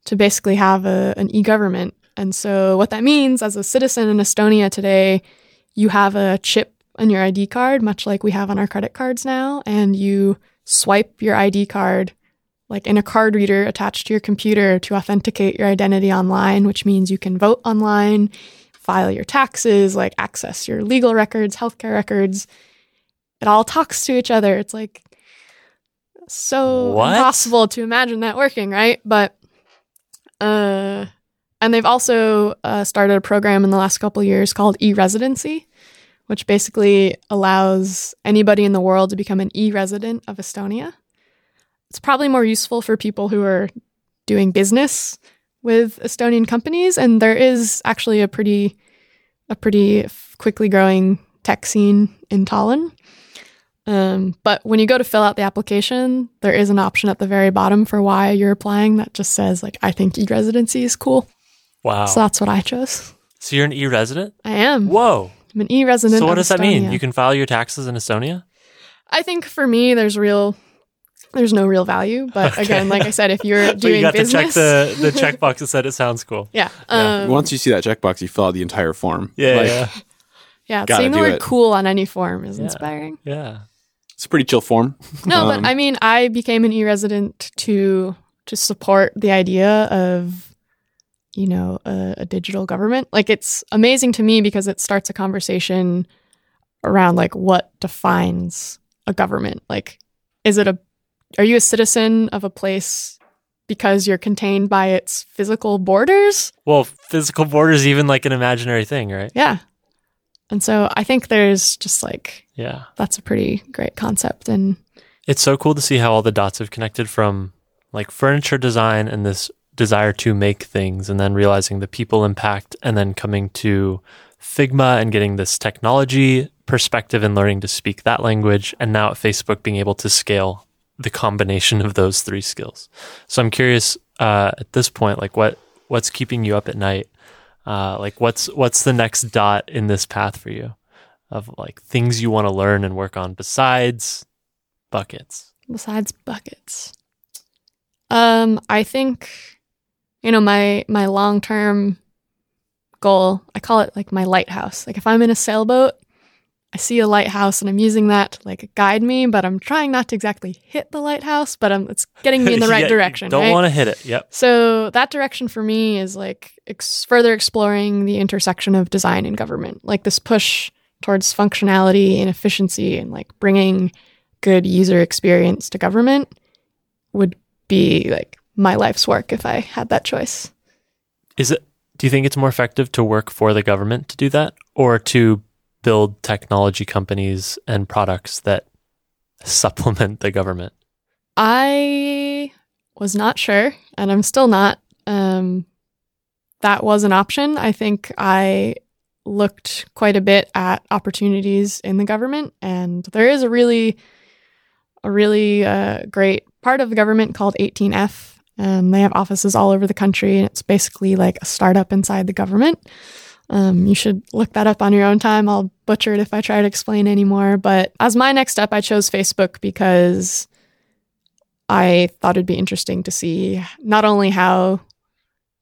to basically have a, an e government. And so, what that means as a citizen in Estonia today, you have a chip on your ID card, much like we have on our credit cards now, and you swipe your ID card like in a card reader attached to your computer to authenticate your identity online, which means you can vote online, file your taxes, like access your legal records, healthcare records. It all talks to each other. It's like so What? impossible to imagine that working, right? But uh and they've also uh, started a program in the last couple of years called e-residency, which basically allows anybody in the world to become an e-resident of Estonia it's probably more useful for people who are doing business with Estonian companies and there is actually a pretty a pretty quickly growing tech scene in Tallinn. Um, but when you go to fill out the application, there is an option at the very bottom for why you're applying that just says like I think e-residency is cool. Wow. So that's what I chose. So you're an e-resident? I am. Whoa. I'm an e-resident. So what does that mean? You can file your taxes in Estonia? I think for me, there's real there's no real value. But Okay. again, like I said, if you're <laughs> But doing you got business, to check the the checkbox that said it sounds cool. <laughs> yeah, Yeah. um, Once you see that checkbox, you fill out the entire form. Yeah, Like, yeah, yeah. Seeing the word it. "cool" on any form is Yeah. inspiring. yeah. It's a pretty chill form. <laughs> No, Um, but I mean, I became an e-resident to to support the idea of, you know, a, a digital government. Like, it's amazing to me because it starts a conversation around like what defines a government. Like, is it a are you a citizen of a place because you're contained by its physical borders? Well, physical borders even like an imaginary thing, right? Yeah. And so I think there's just like Yeah. that's a pretty great concept and It's so cool to see how all the dots have connected from like furniture design and this desire to make things and then realizing the people impact and then coming to Figma and getting this technology perspective and learning to speak that language and now at Facebook being able to scale the combination of those three skills. So I'm curious uh, at this point like what what's keeping you up at night? Uh, like what's what's the next dot in this path for you of like things you want to learn and work on besides buckets? besides buckets um i think you know my my long-term goal i call it like my lighthouse like if i'm in a sailboat i see a lighthouse and i'm using that to like guide me but i'm trying not to exactly hit the lighthouse but I'm, it's getting me in the <laughs> right Yeah, direction Don't right? want to hit it. Yep. So that direction for me is like ex- further exploring the intersection of design and government, like this push towards functionality and efficiency, and like bringing good user experience to government would be like my life's work if I had that choice. Is it? Do you think it's more effective to work for the government to do that, or to build technology companies and products that supplement the government? I was not sure, and I'm still not. Um, that was an option. I think I looked quite a bit at opportunities in the government, and there is a really, a really uh, great part of the government called 18F, and they have offices all over the country, and it's basically like a startup inside the government. Um, you should look that up on your own time. I'll butcher it if I try to explain anymore. But as my next step, I chose Facebook because I thought it'd be interesting to see not only how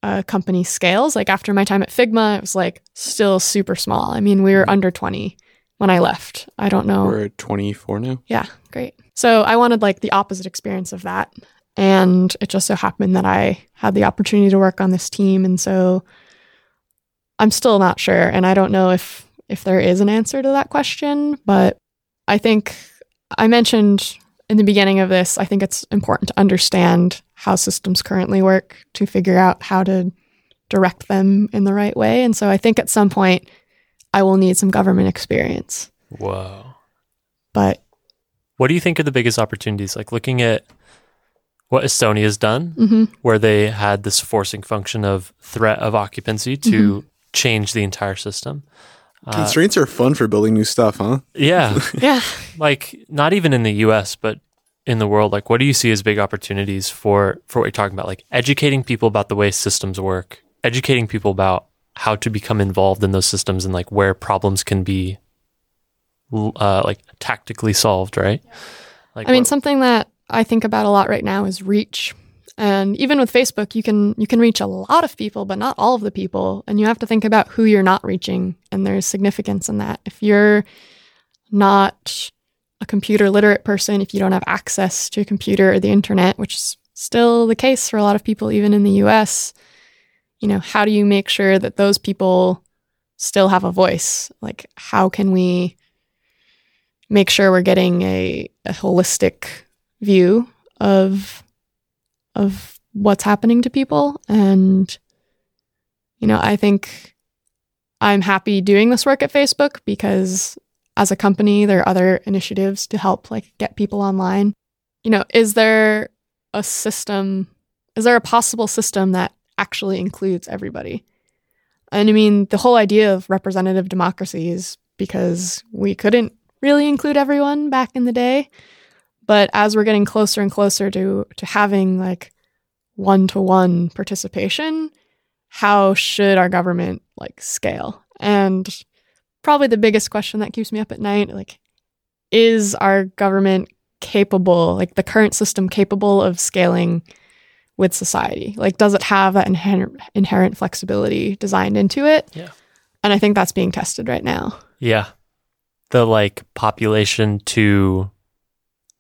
a company scales. Like after my time at Figma, it was like still super small. I mean, we were under 20 when I left. I don't know. We're at 24 now. Yeah, great. So I wanted like the opposite experience of that. And it just so happened that I had the opportunity to work on this team. And so I'm still not sure. And I don't know if if there is an answer to that question, but I think I mentioned in the beginning of this, I think it's important to understand how systems currently work to figure out how to direct them in the right way. And so I think at some point I will need some government experience. Whoa. But What do you think are the biggest opportunities? Like looking at what Estonia's done, mhm. where they had this forcing function of threat of occupancy to change the entire system. Uh, Constraints are fun for building new stuff, huh? yeah. <laughs> yeah. like not even in the US, but in the world, like what do you see as big opportunities for for what you're talking about? Like educating people about the way systems work, educating people about how to become involved in those systems and like where problems can be uh, like tactically solved, right? Like I mean, what- something that I think about a lot right now is reach. And even with Facebook, you can you can reach a lot of people, but not all of the people. And you have to think about who you're not reaching, and there's significance in that. If you're not a computer literate person, if you don't have access to a computer or the internet, which is still the case for a lot of people, even in the US, you know, how do you make sure that those people still have a voice? Like, how can we make sure we're getting a, a holistic view of of what's happening to people. And you know i think i'm happy doing this work at facebook because as a company there are other initiatives to help like get people online. You know is there a system is there a possible system that actually includes everybody? And i mean the whole idea of representative democracy is because we couldn't really include everyone back in the day but as we're getting closer and closer to to having like one-to-one participation how should our government like scale and probably the biggest question that keeps me up at night like is our government capable, like the current system capable of scaling with society? Like, does it have that inherent, inherent flexibility designed into it? Yeah. And I think that's being tested right now. Yeah. The like population to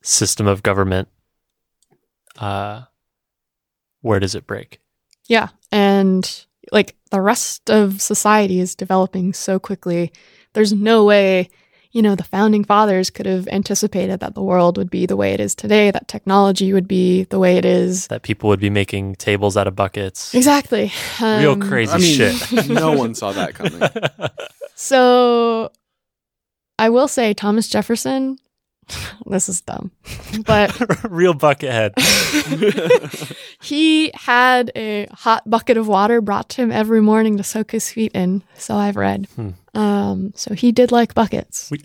system of government. Uh, where does it break? Yeah. And like the rest of society is developing so quickly. There's no way, you know, the founding fathers could have anticipated that the world would be the way it is today, that technology would be the way it is. That people would be making tables out of buckets. Exactly. Real Um, crazy I mean, shit. <laughs> no one saw that coming. <laughs> So I will say Thomas Jefferson, <laughs> this is dumb, but <laughs> Real buckethead. <laughs> he had a hot bucket of water brought to him every morning to soak his feet in. So I've read. Hmm. Um, so he did like buckets. We-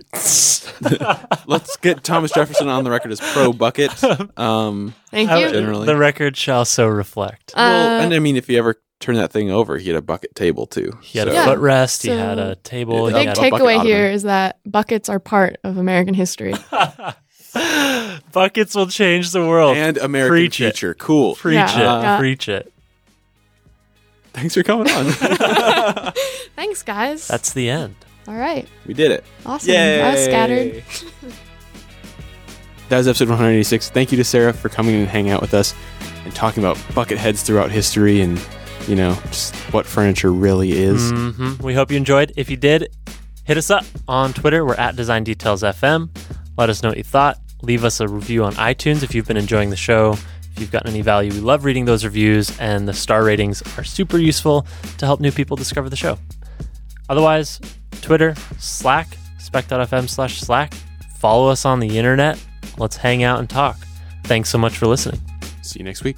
Let's get Thomas Jefferson on the record as pro bucket. Um, Thank you. Generally. The record shall so reflect. well, Uh, and I mean, if you ever turn that thing over, he had a bucket table too. He had So- a Yeah. footrest. he had a table. The Big had a bucket takeaway here is that buckets are part of American history. <laughs> Buckets will change the world. and American Preach it. future. Cool. Preach Yeah. it. Yeah. Preach it. Thanks for coming on. <laughs> Thanks, guys. That's the end. all right. we did it. Awesome. I was scattered. <laughs> That was episode 186. Thank you to Sarah for coming and hanging out with us and talking about bucket heads throughout history and, you know, just what furniture really is. hmm We hope you enjoyed. If you did, hit us up on Twitter. We're at Design Details FM. Let us know what you thought. Leave us a review on iTunes if you've been enjoying the show. If you've gotten any value, we love reading those reviews, and the star ratings are super useful to help new people discover the show. Otherwise, Twitter, Slack, spec.fm slash Slack. Follow us on the internet. Let's hang out and talk. Thanks so much for listening. See you next week.